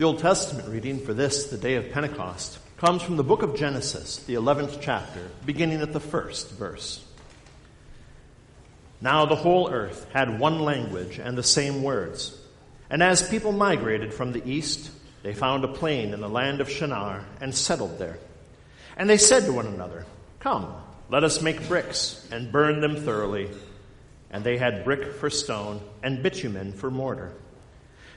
The Old Testament reading for this, the day of Pentecost, comes from the book of Genesis, the 11th chapter, beginning at the first verse. Now the whole earth had one language and the same words. And as people migrated from the east, they found a plain in the land of Shinar and settled there. And they said to one another, Come, let us make bricks and burn them thoroughly. And they had brick for stone and bitumen for mortar.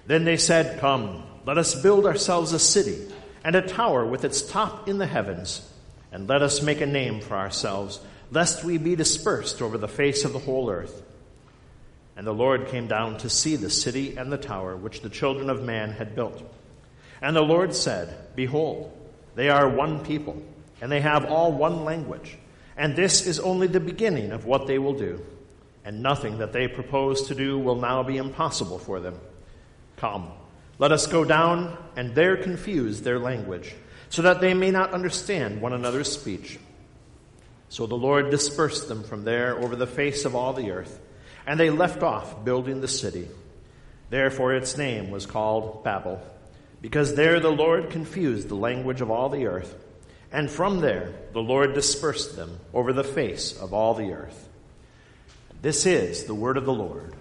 Then they said, Come, let us build ourselves a city and a tower with its top in the heavens, and let us make a name for ourselves, lest we be dispersed over the face of the whole earth. And the Lord came down to see the city and the tower which the children of man had built. And the Lord said, Behold, they are one people, and they have all one language, and this is only the beginning of what they will do, and nothing that they propose to do will now be impossible for them. Come. Let us go down and there confuse their language, so that they may not understand one another's speech. So the Lord dispersed them from there over the face of all the earth, and they left off building the city. Therefore its name was called Babel, because there the Lord confused the language of all the earth, and from there the Lord dispersed them over the face of all the earth. This is the word of the Lord.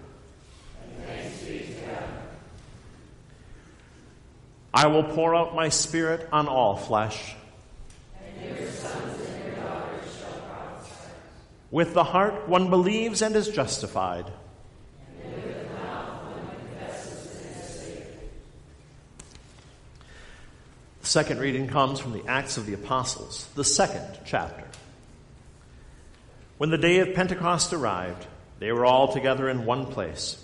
I will pour out my spirit on all flesh. With the heart one believes and is justified. The second reading comes from the Acts of the Apostles, the second chapter. When the day of Pentecost arrived, they were all together in one place.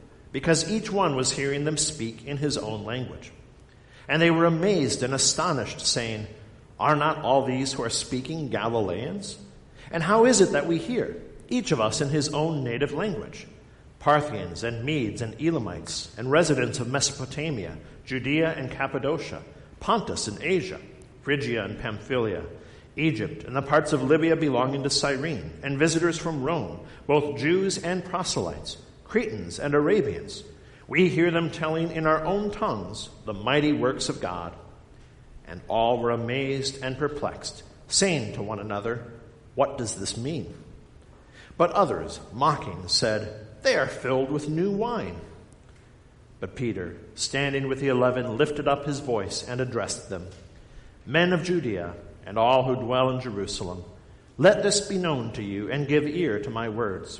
because each one was hearing them speak in his own language. And they were amazed and astonished, saying, Are not all these who are speaking Galileans? And how is it that we hear, each of us in his own native language? Parthians and Medes and Elamites and residents of Mesopotamia, Judea and Cappadocia, Pontus and Asia, Phrygia and Pamphylia, Egypt and the parts of Libya belonging to Cyrene, and visitors from Rome, both Jews and proselytes Cretans and Arabians. We hear them telling in our own tongues the mighty works of God. And all were amazed and perplexed, saying to one another, What does this mean? But others, mocking, said, They are filled with new wine. But Peter, standing with the eleven, lifted up his voice and addressed them Men of Judea, and all who dwell in Jerusalem, let this be known to you, and give ear to my words.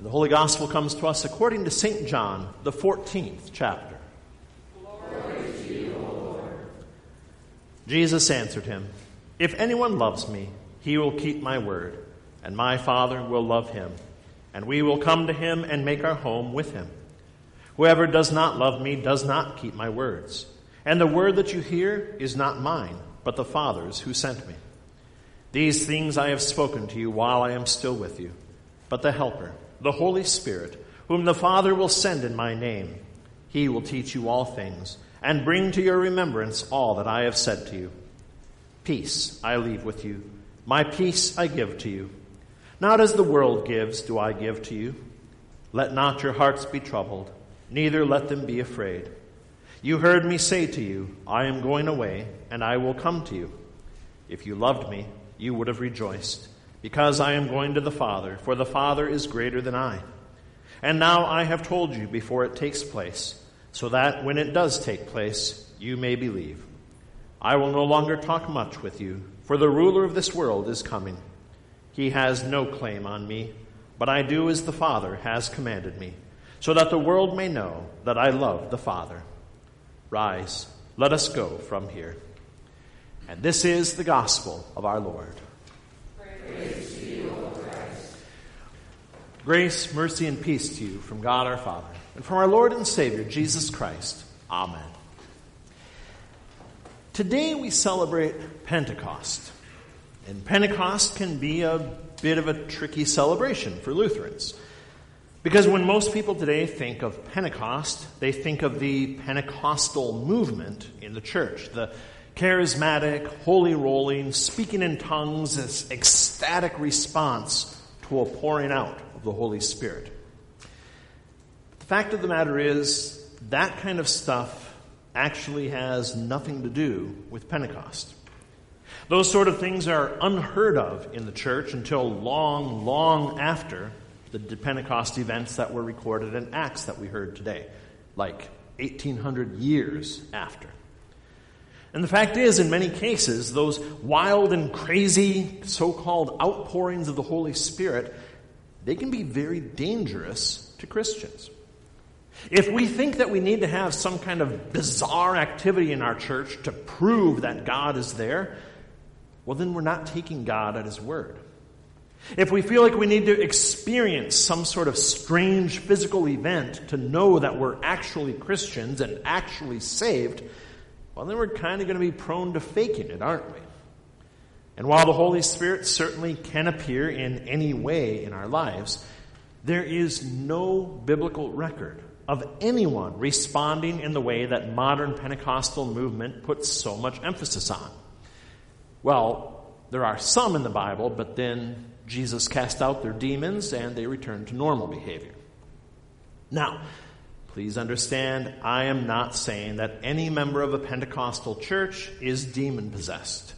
And the Holy Gospel comes to us according to St. John, the 14th chapter. You, Jesus answered him, If anyone loves me, he will keep my word, and my Father will love him, and we will come to him and make our home with him. Whoever does not love me does not keep my words. And the word that you hear is not mine, but the Father's who sent me. These things I have spoken to you while I am still with you. But the Helper, the Holy Spirit, whom the Father will send in my name. He will teach you all things and bring to your remembrance all that I have said to you. Peace I leave with you. My peace I give to you. Not as the world gives, do I give to you. Let not your hearts be troubled, neither let them be afraid. You heard me say to you, I am going away, and I will come to you. If you loved me, you would have rejoiced, because I am going to the Father, for the Father is greater than I. And now I have told you before it takes place, so that when it does take place, you may believe. I will no longer talk much with you, for the ruler of this world is coming. He has no claim on me, but I do as the Father has commanded me, so that the world may know that I love the Father. Rise, let us go from here. And this is the gospel of our Lord. Grace, mercy, and peace to you from God our Father and from our Lord and Savior, Jesus Christ. Amen. Today we celebrate Pentecost. And Pentecost can be a bit of a tricky celebration for Lutherans. Because when most people today think of Pentecost, they think of the Pentecostal movement in the church, the charismatic, holy rolling, speaking in tongues, this ecstatic response to a pouring out of the Holy Spirit. The fact of the matter is, that kind of stuff actually has nothing to do with Pentecost. Those sort of things are unheard of in the church until long, long after the Pentecost events that were recorded in Acts that we heard today, like 1800 years after. And the fact is, in many cases, those wild and crazy so called outpourings of the Holy Spirit, they can be very dangerous to Christians. If we think that we need to have some kind of bizarre activity in our church to prove that God is there, well, then we're not taking God at His word. If we feel like we need to experience some sort of strange physical event to know that we're actually Christians and actually saved, well, then we're kind of going to be prone to faking it, aren't we? And while the Holy Spirit certainly can appear in any way in our lives, there is no biblical record of anyone responding in the way that modern Pentecostal movement puts so much emphasis on. Well, there are some in the Bible, but then Jesus cast out their demons and they returned to normal behavior. Now, please understand, I am not saying that any member of a Pentecostal church is demon possessed.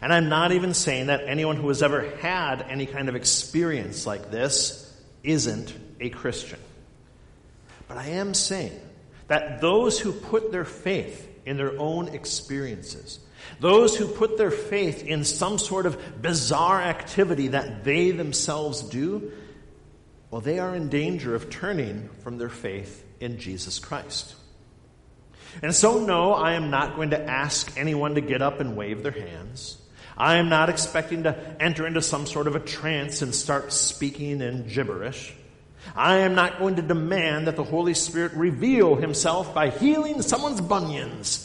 And I'm not even saying that anyone who has ever had any kind of experience like this isn't a Christian. But I am saying that those who put their faith in their own experiences, those who put their faith in some sort of bizarre activity that they themselves do, well, they are in danger of turning from their faith in Jesus Christ. And so, no, I am not going to ask anyone to get up and wave their hands. I am not expecting to enter into some sort of a trance and start speaking in gibberish. I am not going to demand that the Holy Spirit reveal himself by healing someone's bunions.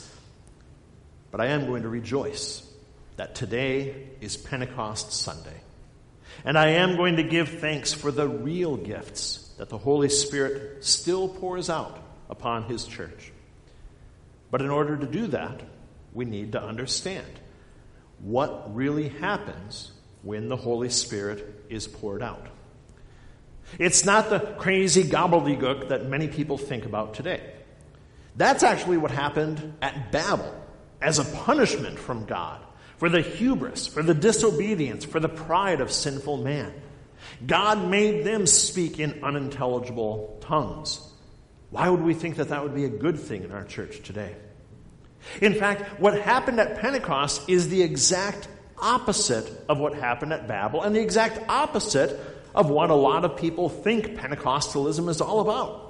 But I am going to rejoice that today is Pentecost Sunday. And I am going to give thanks for the real gifts that the Holy Spirit still pours out upon his church. But in order to do that, we need to understand what really happens when the Holy Spirit is poured out. It's not the crazy gobbledygook that many people think about today. That's actually what happened at Babel as a punishment from God for the hubris, for the disobedience, for the pride of sinful man. God made them speak in unintelligible tongues. Why would we think that that would be a good thing in our church today? In fact, what happened at Pentecost is the exact opposite of what happened at Babel and the exact opposite of what a lot of people think Pentecostalism is all about.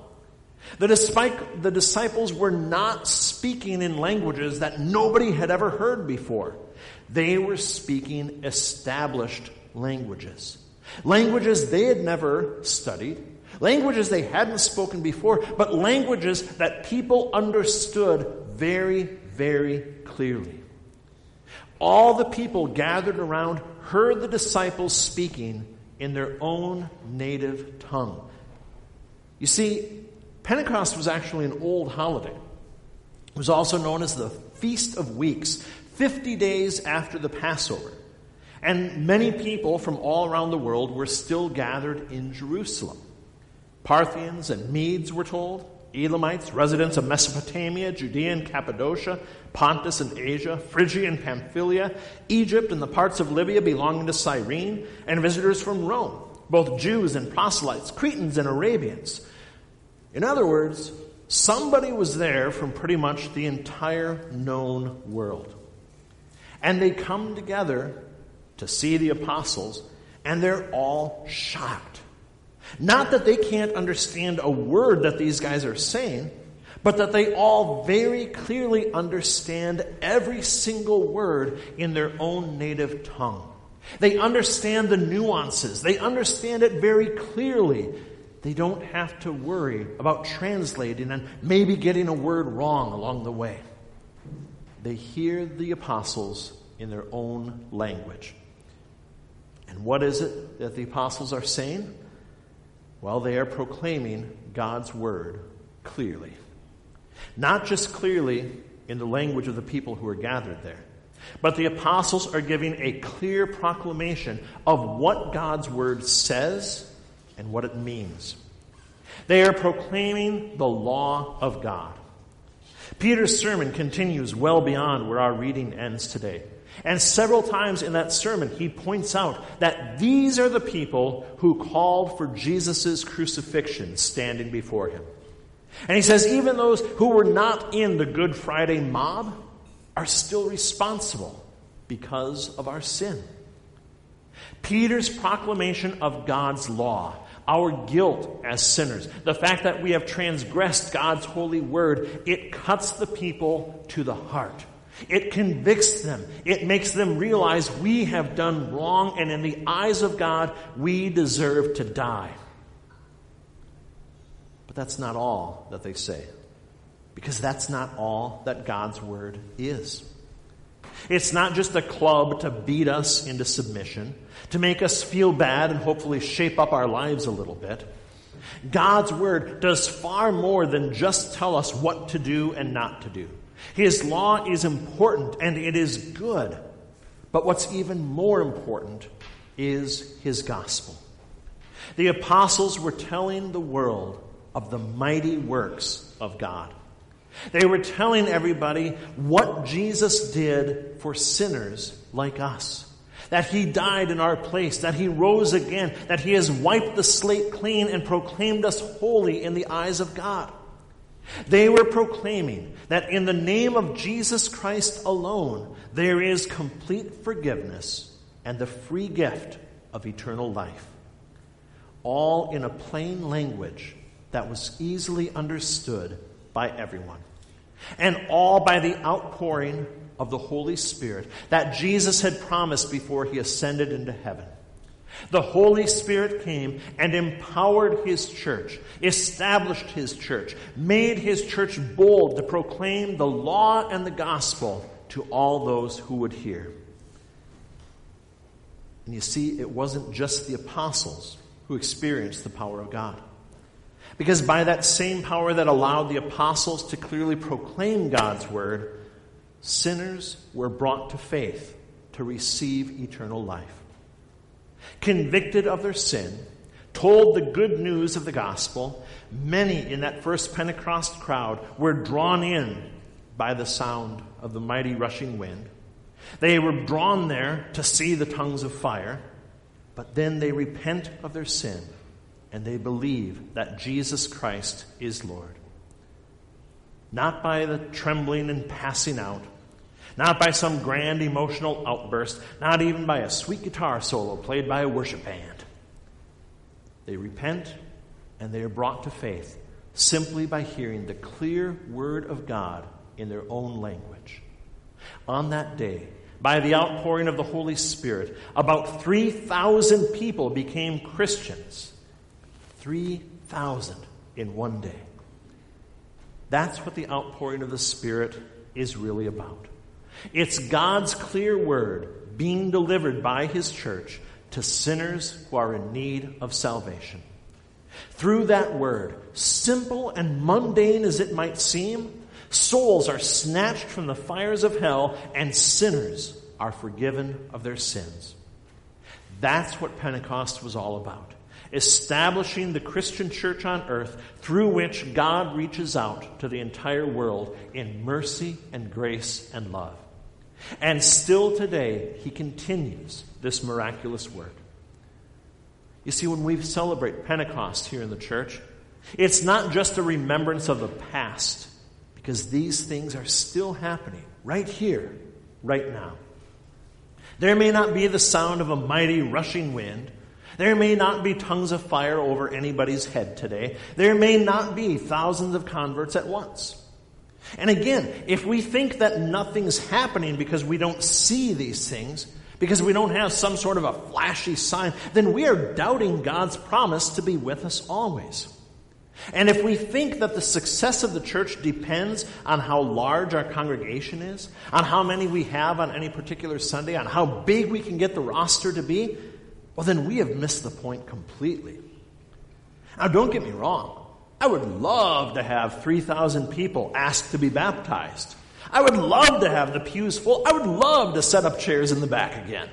The, despite, the disciples were not speaking in languages that nobody had ever heard before. They were speaking established languages. Languages they had never studied, languages they hadn't spoken before, but languages that people understood very, very clearly. All the people gathered around heard the disciples speaking in their own native tongue. You see, Pentecost was actually an old holiday. It was also known as the Feast of Weeks, 50 days after the Passover. And many people from all around the world were still gathered in Jerusalem. Parthians and Medes were told, Elamites, residents of Mesopotamia, Judea and Cappadocia, Pontus and Asia, Phrygia and Pamphylia, Egypt and the parts of Libya belonging to Cyrene, and visitors from Rome, both Jews and proselytes, Cretans and Arabians. In other words, somebody was there from pretty much the entire known world. And they come together to see the apostles, and they're all shocked. Not that they can't understand a word that these guys are saying, but that they all very clearly understand every single word in their own native tongue. They understand the nuances. They understand it very clearly. They don't have to worry about translating and maybe getting a word wrong along the way. They hear the apostles in their own language. And what is it that the apostles are saying? Well, they are proclaiming God's word clearly. Not just clearly in the language of the people who are gathered there, but the apostles are giving a clear proclamation of what God's word says and what it means. They are proclaiming the law of God. Peter's sermon continues well beyond where our reading ends today. And several times in that sermon, he points out that these are the people who called for Jesus' crucifixion standing before him. And he says, even those who were not in the Good Friday mob are still responsible because of our sin. Peter's proclamation of God's law, our guilt as sinners, the fact that we have transgressed God's holy word, it cuts the people to the heart. It convicts them. It makes them realize we have done wrong, and in the eyes of God, we deserve to die. But that's not all that they say, because that's not all that God's Word is. It's not just a club to beat us into submission, to make us feel bad and hopefully shape up our lives a little bit. God's Word does far more than just tell us what to do and not to do. His law is important and it is good. But what's even more important is his gospel. The apostles were telling the world of the mighty works of God. They were telling everybody what Jesus did for sinners like us. That he died in our place, that he rose again, that he has wiped the slate clean and proclaimed us holy in the eyes of God. They were proclaiming that in the name of Jesus Christ alone, there is complete forgiveness and the free gift of eternal life. All in a plain language that was easily understood by everyone. And all by the outpouring of the Holy Spirit that Jesus had promised before he ascended into heaven. The Holy Spirit came and empowered His church, established His church, made His church bold to proclaim the law and the gospel to all those who would hear. And you see, it wasn't just the apostles who experienced the power of God. Because by that same power that allowed the apostles to clearly proclaim God's word, sinners were brought to faith to receive eternal life convicted of their sin, told the good news of the gospel, many in that first Pentecost crowd were drawn in by the sound of the mighty rushing wind. They were drawn there to see the tongues of fire, but then they repent of their sin and they believe that Jesus Christ is Lord. Not by the trembling and passing out, not by some grand emotional outburst, not even by a sweet guitar solo played by a worship band. They repent and they are brought to faith simply by hearing the clear word of God in their own language. On that day, by the outpouring of the Holy Spirit, about 3,000 people became Christians. 3,000 in one day. That's what the outpouring of the Spirit is really about. It's God's clear word being delivered by His church to sinners who are in need of salvation. Through that word, simple and mundane as it might seem, souls are snatched from the fires of hell and sinners are forgiven of their sins. That's what Pentecost was all about. Establishing the Christian church on earth through which God reaches out to the entire world in mercy and grace and love. And still today, he continues this miraculous work. You see, when we celebrate Pentecost here in the church, it's not just a remembrance of the past, because these things are still happening right here, right now. There may not be the sound of a mighty rushing wind. There may not be tongues of fire over anybody's head today. There may not be thousands of converts at once. And again, if we think that nothing's happening because we don't see these things, because we don't have some sort of a flashy sign, then we are doubting God's promise to be with us always. And if we think that the success of the church depends on how large our congregation is, on how many we have on any particular Sunday, on how big we can get the roster to be, well, then we have missed the point completely. Now, don't get me wrong. I would love to have 3,000 people asked to be baptized. I would love to have the pews full. I would love to set up chairs in the back again.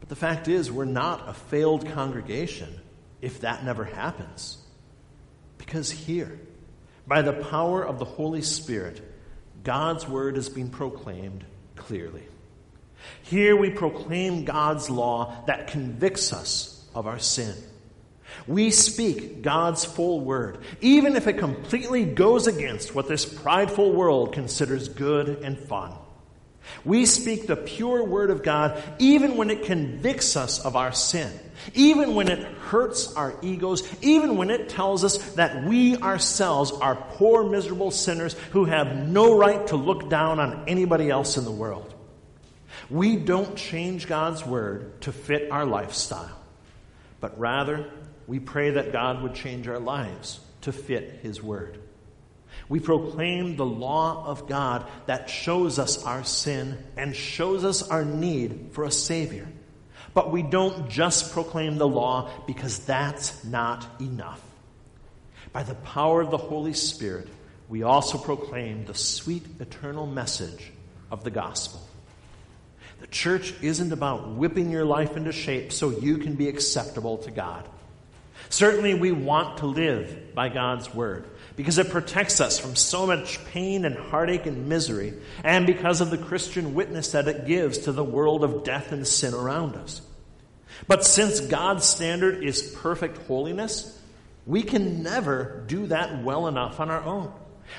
But the fact is, we're not a failed congregation if that never happens. Because here, by the power of the Holy Spirit, God's word is being proclaimed clearly. Here we proclaim God's law that convicts us of our sin. We speak God's full word, even if it completely goes against what this prideful world considers good and fun. We speak the pure word of God even when it convicts us of our sin, even when it hurts our egos, even when it tells us that we ourselves are poor, miserable sinners who have no right to look down on anybody else in the world. We don't change God's word to fit our lifestyle, but rather we pray that God would change our lives to fit His Word. We proclaim the law of God that shows us our sin and shows us our need for a Savior. But we don't just proclaim the law because that's not enough. By the power of the Holy Spirit, we also proclaim the sweet eternal message of the gospel. The church isn't about whipping your life into shape so you can be acceptable to God. Certainly, we want to live by God's word because it protects us from so much pain and heartache and misery, and because of the Christian witness that it gives to the world of death and sin around us. But since God's standard is perfect holiness, we can never do that well enough on our own.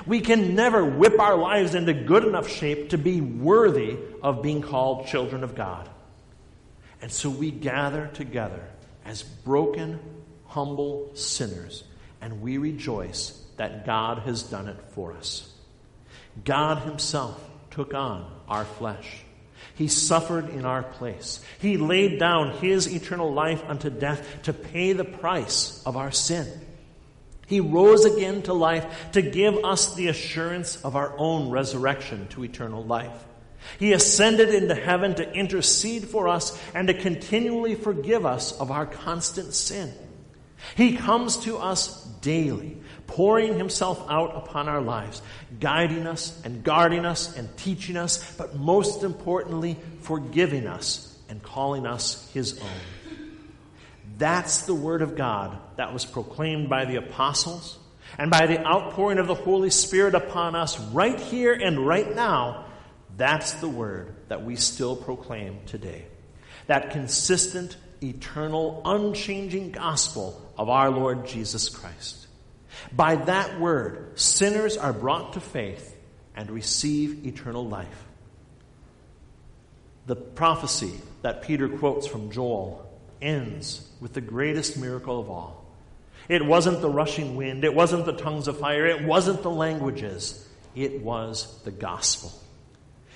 We can never whip our lives into good enough shape to be worthy of being called children of God. And so we gather together as broken, humble sinners, and we rejoice that God has done it for us. God Himself took on our flesh. He suffered in our place. He laid down His eternal life unto death to pay the price of our sin. He rose again to life to give us the assurance of our own resurrection to eternal life. He ascended into heaven to intercede for us and to continually forgive us of our constant sin. He comes to us daily, pouring himself out upon our lives, guiding us and guarding us and teaching us, but most importantly, forgiving us and calling us his own. That's the word of God that was proclaimed by the apostles and by the outpouring of the Holy Spirit upon us right here and right now. That's the word that we still proclaim today. That consistent, eternal, unchanging gospel of our Lord Jesus Christ. By that word, sinners are brought to faith and receive eternal life. The prophecy that Peter quotes from Joel ends with the greatest miracle of all. It wasn't the rushing wind, it wasn't the tongues of fire, it wasn't the languages, it was the gospel.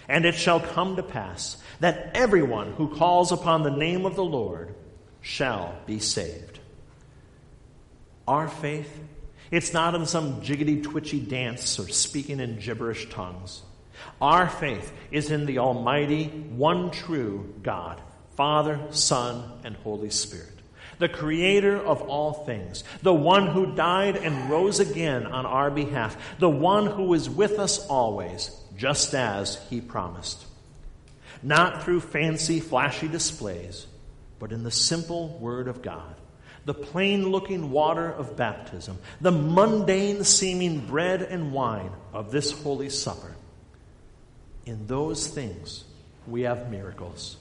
And it shall come to pass that everyone who calls upon the name of the Lord shall be saved. Our faith, it's not in some jiggity twitchy dance or speaking in gibberish tongues. Our faith is in the Almighty, one true God, Father, Son, and Holy Spirit. The creator of all things, the one who died and rose again on our behalf, the one who is with us always, just as he promised. Not through fancy, flashy displays, but in the simple Word of God, the plain looking water of baptism, the mundane seeming bread and wine of this Holy Supper. In those things, we have miracles.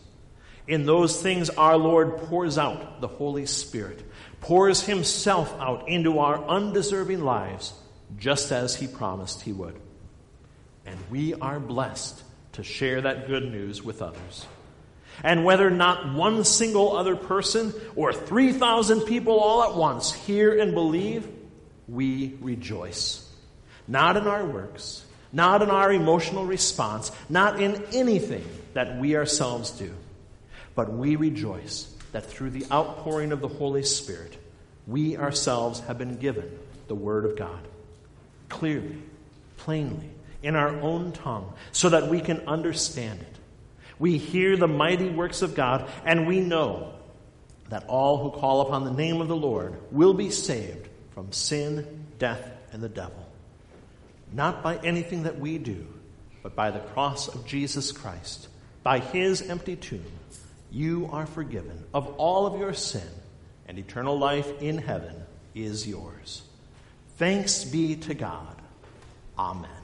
In those things, our Lord pours out the Holy Spirit, pours Himself out into our undeserving lives, just as He promised He would. And we are blessed to share that good news with others. And whether not one single other person or 3,000 people all at once hear and believe, we rejoice. Not in our works, not in our emotional response, not in anything that we ourselves do, but we rejoice that through the outpouring of the Holy Spirit, we ourselves have been given the Word of God clearly, plainly, in our own tongue, so that we can understand it we hear the mighty works of God, and we know that all who call upon the name of the Lord will be saved from sin, death, and the devil. Not by anything that we do, but by the cross of Jesus Christ, by his empty tomb, you are forgiven of all of your sin, and eternal life in heaven is yours. Thanks be to God. Amen.